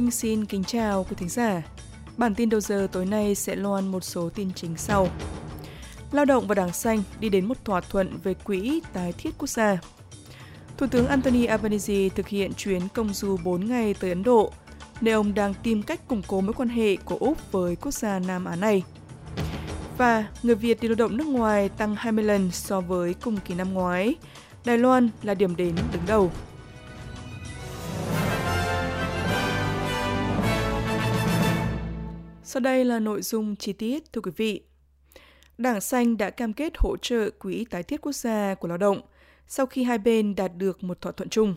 Minh xin kính chào quý thính giả. Bản tin đầu giờ tối nay sẽ loan một số tin chính sau. Lao động và Đảng Xanh đi đến một thỏa thuận về quỹ tái thiết quốc gia. Thủ tướng Anthony Albanese thực hiện chuyến công du 4 ngày tới Ấn Độ, nơi ông đang tìm cách củng cố mối quan hệ của Úc với quốc gia Nam Á này. Và người Việt đi lao động nước ngoài tăng 20 lần so với cùng kỳ năm ngoái. Đài Loan là điểm đến đứng đầu. Sau đây là nội dung chi tiết, thưa quý vị. Đảng Xanh đã cam kết hỗ trợ Quỹ tái thiết quốc gia của lao động sau khi hai bên đạt được một thỏa thuận chung.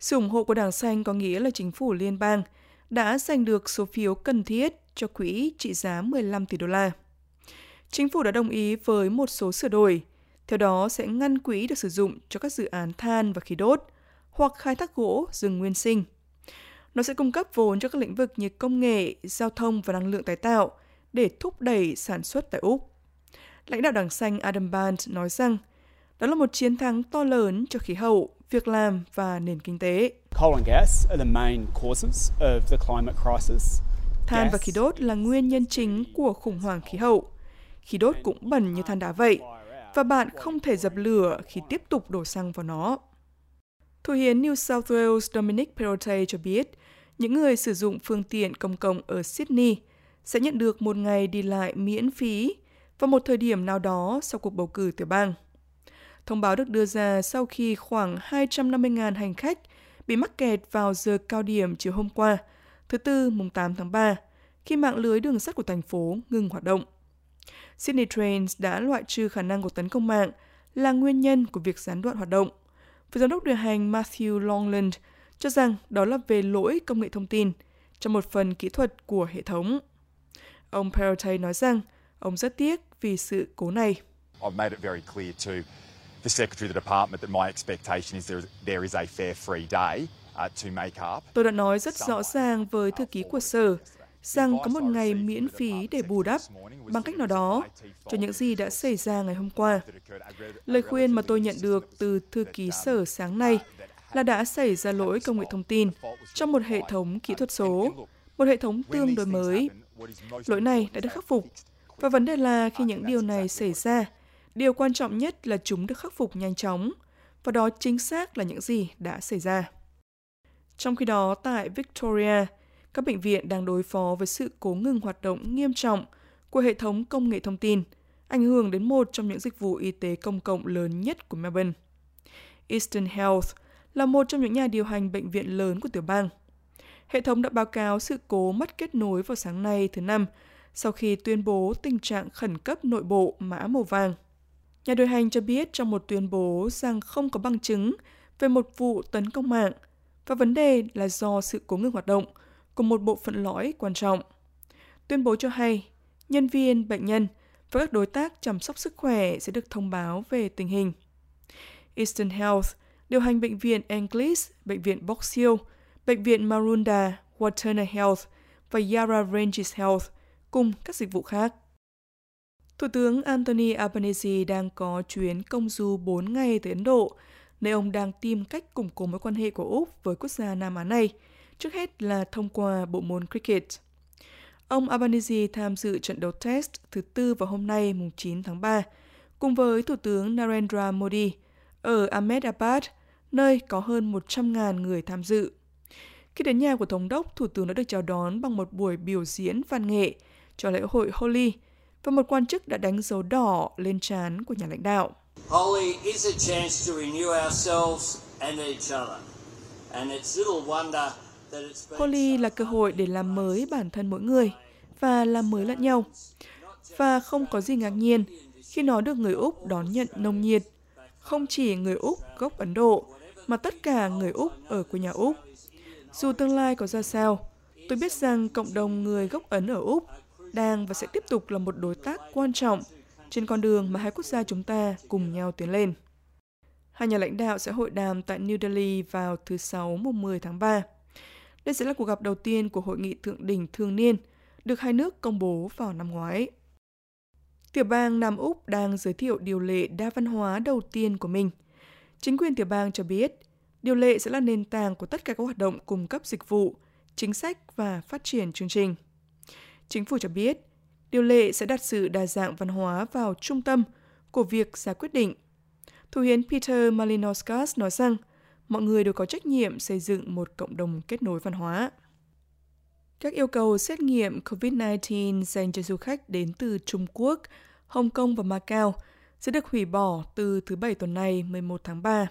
Sự ủng hộ của Đảng Xanh có nghĩa là chính phủ liên bang đã giành được số phiếu cần thiết cho quỹ trị giá 15 tỷ đô la. Chính phủ đã đồng ý với một số sửa đổi, theo đó sẽ ngăn quỹ được sử dụng cho các dự án than và khí đốt hoặc khai thác gỗ rừng nguyên sinh. Nó sẽ cung cấp vốn cho các lĩnh vực như công nghệ, giao thông và năng lượng tái tạo để thúc đẩy sản xuất tại Úc. Lãnh đạo Đảng Xanh Adam Band nói rằng đó là một chiến thắng to lớn cho khí hậu, việc làm và nền kinh tế. Than và khí đốt là nguyên nhân chính của khủng hoảng khí hậu. Khí đốt cũng bẩn như than đá vậy, và bạn không thể dập lửa khi tiếp tục đổ xăng vào nó. Thủ hiến New South Wales Dominic Perrottet cho biết, những người sử dụng phương tiện công cộng ở Sydney sẽ nhận được một ngày đi lại miễn phí vào một thời điểm nào đó sau cuộc bầu cử tiểu bang. Thông báo được đưa ra sau khi khoảng 250.000 hành khách bị mắc kẹt vào giờ cao điểm chiều hôm qua, thứ Tư mùng 8 tháng 3, khi mạng lưới đường sắt của thành phố ngừng hoạt động. Sydney Trains đã loại trừ khả năng của tấn công mạng là nguyên nhân của việc gián đoạn hoạt động. Với giám đốc điều hành Matthew Longland cho rằng đó là về lỗi công nghệ thông tin trong một phần kỹ thuật của hệ thống. Ông Perrottet nói rằng ông rất tiếc vì sự cố này. I've made it very clear to the Secretary of the Department that my expectation is there, there is a fair free day uh, to make up. Tôi đã nói rất rõ ràng với thư ký của sở rằng có một ngày miễn phí để bù đắp bằng cách nào đó cho những gì đã xảy ra ngày hôm qua. Lời khuyên mà tôi nhận được từ thư ký sở sáng nay là đã xảy ra lỗi công nghệ thông tin trong một hệ thống kỹ thuật số, một hệ thống tương đối mới. Lỗi này đã được khắc phục. Và vấn đề là khi những điều này xảy ra, điều quan trọng nhất là chúng được khắc phục nhanh chóng, và đó chính xác là những gì đã xảy ra. Trong khi đó, tại Victoria, các bệnh viện đang đối phó với sự cố ngừng hoạt động nghiêm trọng của hệ thống công nghệ thông tin, ảnh hưởng đến một trong những dịch vụ y tế công cộng lớn nhất của Melbourne. Eastern Health là một trong những nhà điều hành bệnh viện lớn của tiểu bang. Hệ thống đã báo cáo sự cố mất kết nối vào sáng nay thứ Năm sau khi tuyên bố tình trạng khẩn cấp nội bộ mã màu vàng. Nhà điều hành cho biết trong một tuyên bố rằng không có bằng chứng về một vụ tấn công mạng và vấn đề là do sự cố ngừng hoạt động của một bộ phận lõi quan trọng. Tuyên bố cho hay, nhân viên, bệnh nhân và các đối tác chăm sóc sức khỏe sẽ được thông báo về tình hình. Eastern Health điều hành bệnh viện Anglis, bệnh viện Box Hill, bệnh viện Marunda, Waterna Health và Yarra Ranges Health cùng các dịch vụ khác. Thủ tướng Anthony Albanese đang có chuyến công du 4 ngày tới Ấn Độ, nơi ông đang tìm cách củng cố mối quan hệ của Úc với quốc gia Nam Á này, trước hết là thông qua bộ môn cricket. Ông Albanese tham dự trận đấu test thứ tư vào hôm nay mùng 9 tháng 3, cùng với Thủ tướng Narendra Modi ở Ahmedabad, nơi có hơn 100.000 người tham dự. Khi đến nhà của Thống đốc, Thủ tướng đã được chào đón bằng một buổi biểu diễn văn nghệ cho lễ hội Holi và một quan chức đã đánh dấu đỏ lên trán của nhà lãnh đạo. Holi is a chance to renew ourselves and each other. And it's little wonder Holi là cơ hội để làm mới bản thân mỗi người và làm mới lẫn nhau. Và không có gì ngạc nhiên khi nó được người Úc đón nhận nồng nhiệt, không chỉ người Úc gốc Ấn Độ, mà tất cả người Úc ở quê nhà Úc. Dù tương lai có ra sao, tôi biết rằng cộng đồng người gốc Ấn ở Úc đang và sẽ tiếp tục là một đối tác quan trọng trên con đường mà hai quốc gia chúng ta cùng nhau tiến lên. Hai nhà lãnh đạo sẽ hội đàm tại New Delhi vào thứ Sáu mùng 10 tháng 3. Đây sẽ là cuộc gặp đầu tiên của hội nghị thượng đỉnh thường niên, được hai nước công bố vào năm ngoái. Tiểu bang Nam Úc đang giới thiệu điều lệ đa văn hóa đầu tiên của mình. Chính quyền tiểu bang cho biết, điều lệ sẽ là nền tảng của tất cả các hoạt động cung cấp dịch vụ, chính sách và phát triển chương trình. Chính phủ cho biết, điều lệ sẽ đặt sự đa dạng văn hóa vào trung tâm của việc ra quyết định. Thủ hiến Peter Malinowskas nói rằng mọi người đều có trách nhiệm xây dựng một cộng đồng kết nối văn hóa. Các yêu cầu xét nghiệm COVID-19 dành cho du khách đến từ Trung Quốc, Hồng Kông và Macau sẽ được hủy bỏ từ thứ Bảy tuần này 11 tháng 3.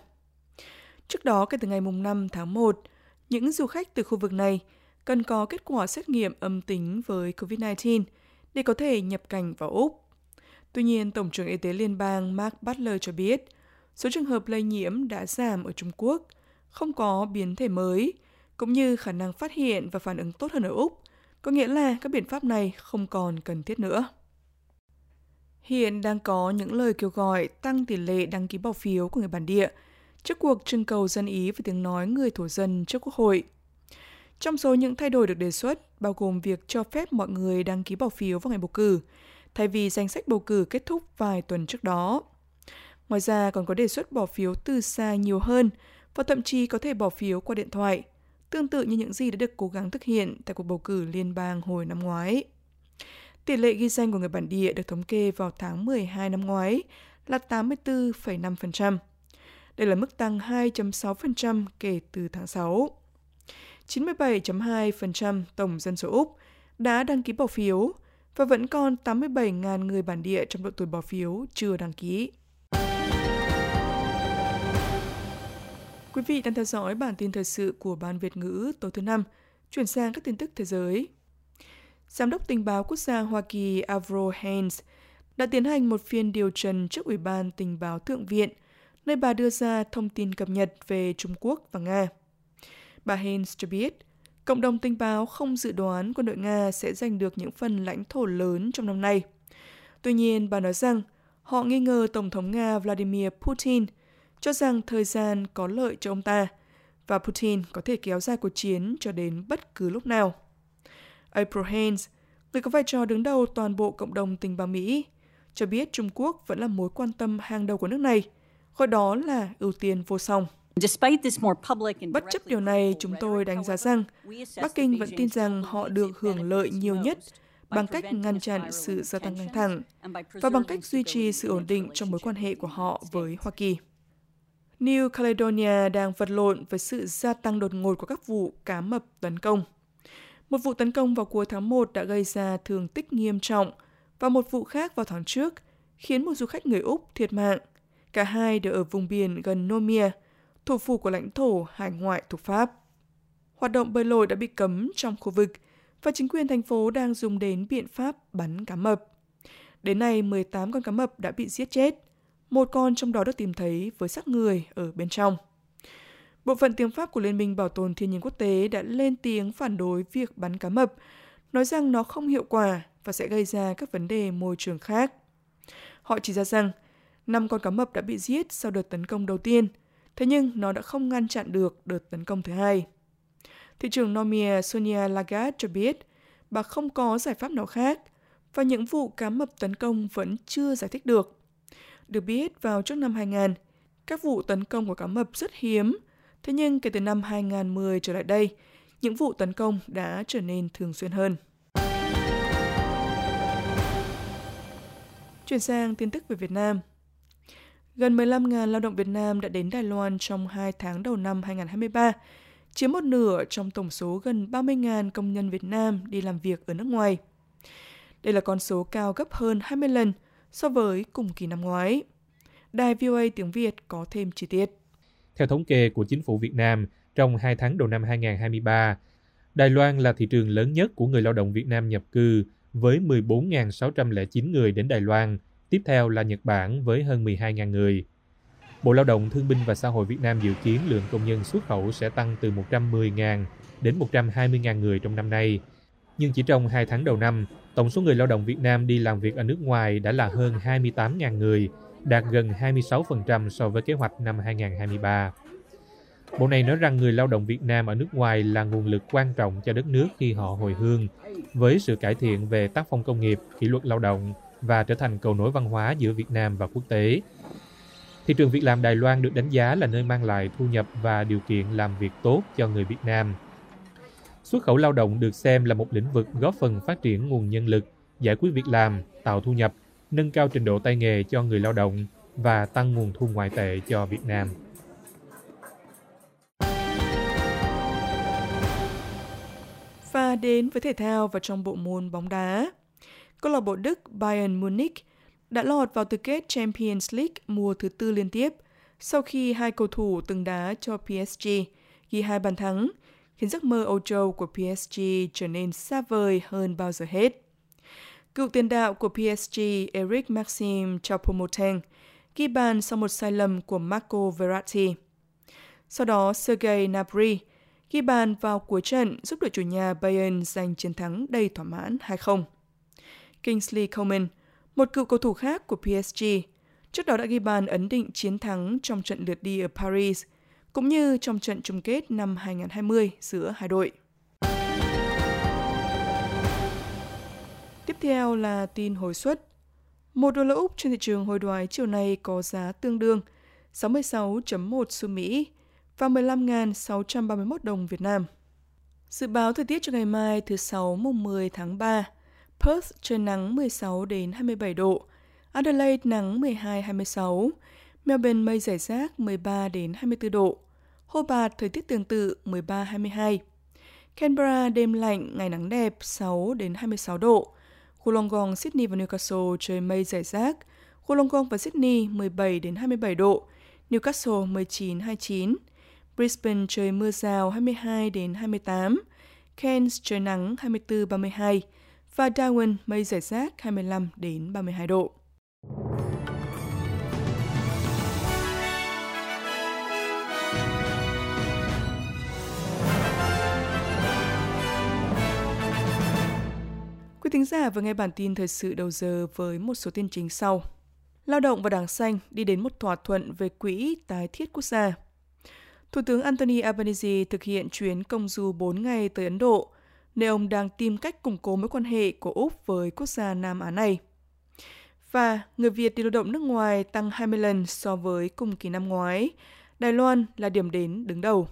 Trước đó, kể từ ngày 5 tháng 1, những du khách từ khu vực này cần có kết quả xét nghiệm âm tính với COVID-19 để có thể nhập cảnh vào Úc. Tuy nhiên, Tổng trưởng Y tế Liên bang Mark Butler cho biết, số trường hợp lây nhiễm đã giảm ở Trung Quốc, không có biến thể mới, cũng như khả năng phát hiện và phản ứng tốt hơn ở Úc, có nghĩa là các biện pháp này không còn cần thiết nữa. Hiện đang có những lời kêu gọi tăng tỷ lệ đăng ký bỏ phiếu của người bản địa trước cuộc trưng cầu dân ý về tiếng nói người thổ dân trước Quốc hội. Trong số những thay đổi được đề xuất, bao gồm việc cho phép mọi người đăng ký bỏ phiếu vào ngày bầu cử, thay vì danh sách bầu cử kết thúc vài tuần trước đó. Ngoài ra còn có đề xuất bỏ phiếu từ xa nhiều hơn và thậm chí có thể bỏ phiếu qua điện thoại, tương tự như những gì đã được cố gắng thực hiện tại cuộc bầu cử liên bang hồi năm ngoái. Tỷ lệ ghi danh của người bản địa được thống kê vào tháng 12 năm ngoái là 84,5%. Đây là mức tăng 2.6% kể từ tháng 6. 97.2% tổng dân số Úc đã đăng ký bỏ phiếu và vẫn còn 87.000 người bản địa trong độ tuổi bỏ phiếu chưa đăng ký. Quý vị đang theo dõi bản tin thời sự của Ban Việt ngữ tối thứ năm, chuyển sang các tin tức thế giới. Giám đốc tình báo quốc gia Hoa Kỳ Avro Haines đã tiến hành một phiên điều trần trước Ủy ban Tình báo Thượng viện, nơi bà đưa ra thông tin cập nhật về Trung Quốc và Nga. Bà Haines cho biết, cộng đồng tình báo không dự đoán quân đội Nga sẽ giành được những phần lãnh thổ lớn trong năm nay. Tuy nhiên, bà nói rằng họ nghi ngờ Tổng thống Nga Vladimir Putin cho rằng thời gian có lợi cho ông ta và Putin có thể kéo dài cuộc chiến cho đến bất cứ lúc nào. April Haines, người có vai trò đứng đầu toàn bộ cộng đồng tình báo Mỹ, cho biết Trung Quốc vẫn là mối quan tâm hàng đầu của nước này, gọi đó là ưu tiên vô song. Bất chấp điều này, chúng tôi đánh giá rằng Bắc Kinh vẫn tin rằng họ được hưởng lợi nhiều nhất bằng cách ngăn chặn sự gia tăng căng thẳng và bằng cách duy trì sự ổn định trong mối quan hệ của họ với Hoa Kỳ. New Caledonia đang vật lộn với sự gia tăng đột ngột của các vụ cá mập tấn công. Một vụ tấn công vào cuối tháng 1 đã gây ra thương tích nghiêm trọng và một vụ khác vào tháng trước khiến một du khách người Úc thiệt mạng. Cả hai đều ở vùng biển gần Nomia, thủ phủ của lãnh thổ hải ngoại thuộc Pháp. Hoạt động bơi lội đã bị cấm trong khu vực và chính quyền thành phố đang dùng đến biện pháp bắn cá mập. Đến nay, 18 con cá mập đã bị giết chết, một con trong đó được tìm thấy với xác người ở bên trong. Bộ phận tiếng Pháp của Liên minh Bảo tồn Thiên nhiên Quốc tế đã lên tiếng phản đối việc bắn cá mập, nói rằng nó không hiệu quả và sẽ gây ra các vấn đề môi trường khác. Họ chỉ ra rằng, năm con cá mập đã bị giết sau đợt tấn công đầu tiên, thế nhưng nó đã không ngăn chặn được đợt tấn công thứ hai. Thị trưởng Nomia Sonia Lagarde cho biết, bà không có giải pháp nào khác và những vụ cá mập tấn công vẫn chưa giải thích được. Được biết, vào trước năm 2000, các vụ tấn công của cá mập rất hiếm Thế nhưng kể từ năm 2010 trở lại đây, những vụ tấn công đã trở nên thường xuyên hơn. Chuyển sang tin tức về Việt Nam. Gần 15.000 lao động Việt Nam đã đến Đài Loan trong 2 tháng đầu năm 2023, chiếm một nửa trong tổng số gần 30.000 công nhân Việt Nam đi làm việc ở nước ngoài. Đây là con số cao gấp hơn 20 lần so với cùng kỳ năm ngoái. Đài VOA tiếng Việt có thêm chi tiết. Theo thống kê của chính phủ Việt Nam, trong 2 tháng đầu năm 2023, Đài Loan là thị trường lớn nhất của người lao động Việt Nam nhập cư với 14.609 người đến Đài Loan, tiếp theo là Nhật Bản với hơn 12.000 người. Bộ Lao động Thương binh và Xã hội Việt Nam dự kiến lượng công nhân xuất khẩu sẽ tăng từ 110.000 đến 120.000 người trong năm nay. Nhưng chỉ trong 2 tháng đầu năm, tổng số người lao động Việt Nam đi làm việc ở nước ngoài đã là hơn 28.000 người, đạt gần 26% so với kế hoạch năm 2023. Bộ này nói rằng người lao động Việt Nam ở nước ngoài là nguồn lực quan trọng cho đất nước khi họ hồi hương, với sự cải thiện về tác phong công nghiệp, kỷ luật lao động và trở thành cầu nối văn hóa giữa Việt Nam và quốc tế. Thị trường việc làm Đài Loan được đánh giá là nơi mang lại thu nhập và điều kiện làm việc tốt cho người Việt Nam. Xuất khẩu lao động được xem là một lĩnh vực góp phần phát triển nguồn nhân lực, giải quyết việc làm, tạo thu nhập, nâng cao trình độ tay nghề cho người lao động và tăng nguồn thu ngoại tệ cho Việt Nam. Và đến với thể thao và trong bộ môn bóng đá. Câu lạc bộ Đức Bayern Munich đã lọt vào tứ kết Champions League mùa thứ tư liên tiếp sau khi hai cầu thủ từng đá cho PSG ghi hai bàn thắng, khiến giấc mơ Âu Châu của PSG trở nên xa vời hơn bao giờ hết. Cựu tiền đạo của PSG Eric Maxim Choupo-Moting ghi bàn sau một sai lầm của Marco Verratti. Sau đó, Sergei Gnabry ghi bàn vào cuối trận giúp đội chủ nhà Bayern giành chiến thắng đầy thỏa mãn 2-0. Kingsley Coman, một cựu cầu thủ khác của PSG, trước đó đã ghi bàn ấn định chiến thắng trong trận lượt đi ở Paris, cũng như trong trận chung kết năm 2020 giữa hai đội. Tiếp theo là tin hồi suất. Một đô la Úc trên thị trường hồi đoái chiều nay có giá tương đương 66.1 xu Mỹ và 15.631 đồng Việt Nam. Dự báo thời tiết cho ngày mai thứ Sáu mùng 10 tháng 3. Perth trời nắng 16 đến 27 độ, Adelaide nắng 12-26, Melbourne mây rải rác 13 đến 24 độ, Hobart thời tiết tương tự 13-22. Canberra đêm lạnh, ngày nắng đẹp 6 đến 26 độ. Wollongong, Sydney và Newcastle trời mây rải rác. Wollongong và Sydney 17 đến 27 độ. Newcastle 19 29. Brisbane trời mưa rào 22 đến 28. Cairns trời nắng 24 32 và Darwin mây rải rác 25 đến 32 độ. Thính giả vừa nghe bản tin thời sự đầu giờ với một số tin chính sau. Lao động và Đảng Xanh đi đến một thỏa thuận về quỹ tái thiết quốc gia. Thủ tướng Anthony Albanese thực hiện chuyến công du 4 ngày tới Ấn Độ, nơi ông đang tìm cách củng cố mối quan hệ của Úc với quốc gia Nam Á này. Và người Việt đi lao động nước ngoài tăng 20 lần so với cùng kỳ năm ngoái. Đài Loan là điểm đến đứng đầu.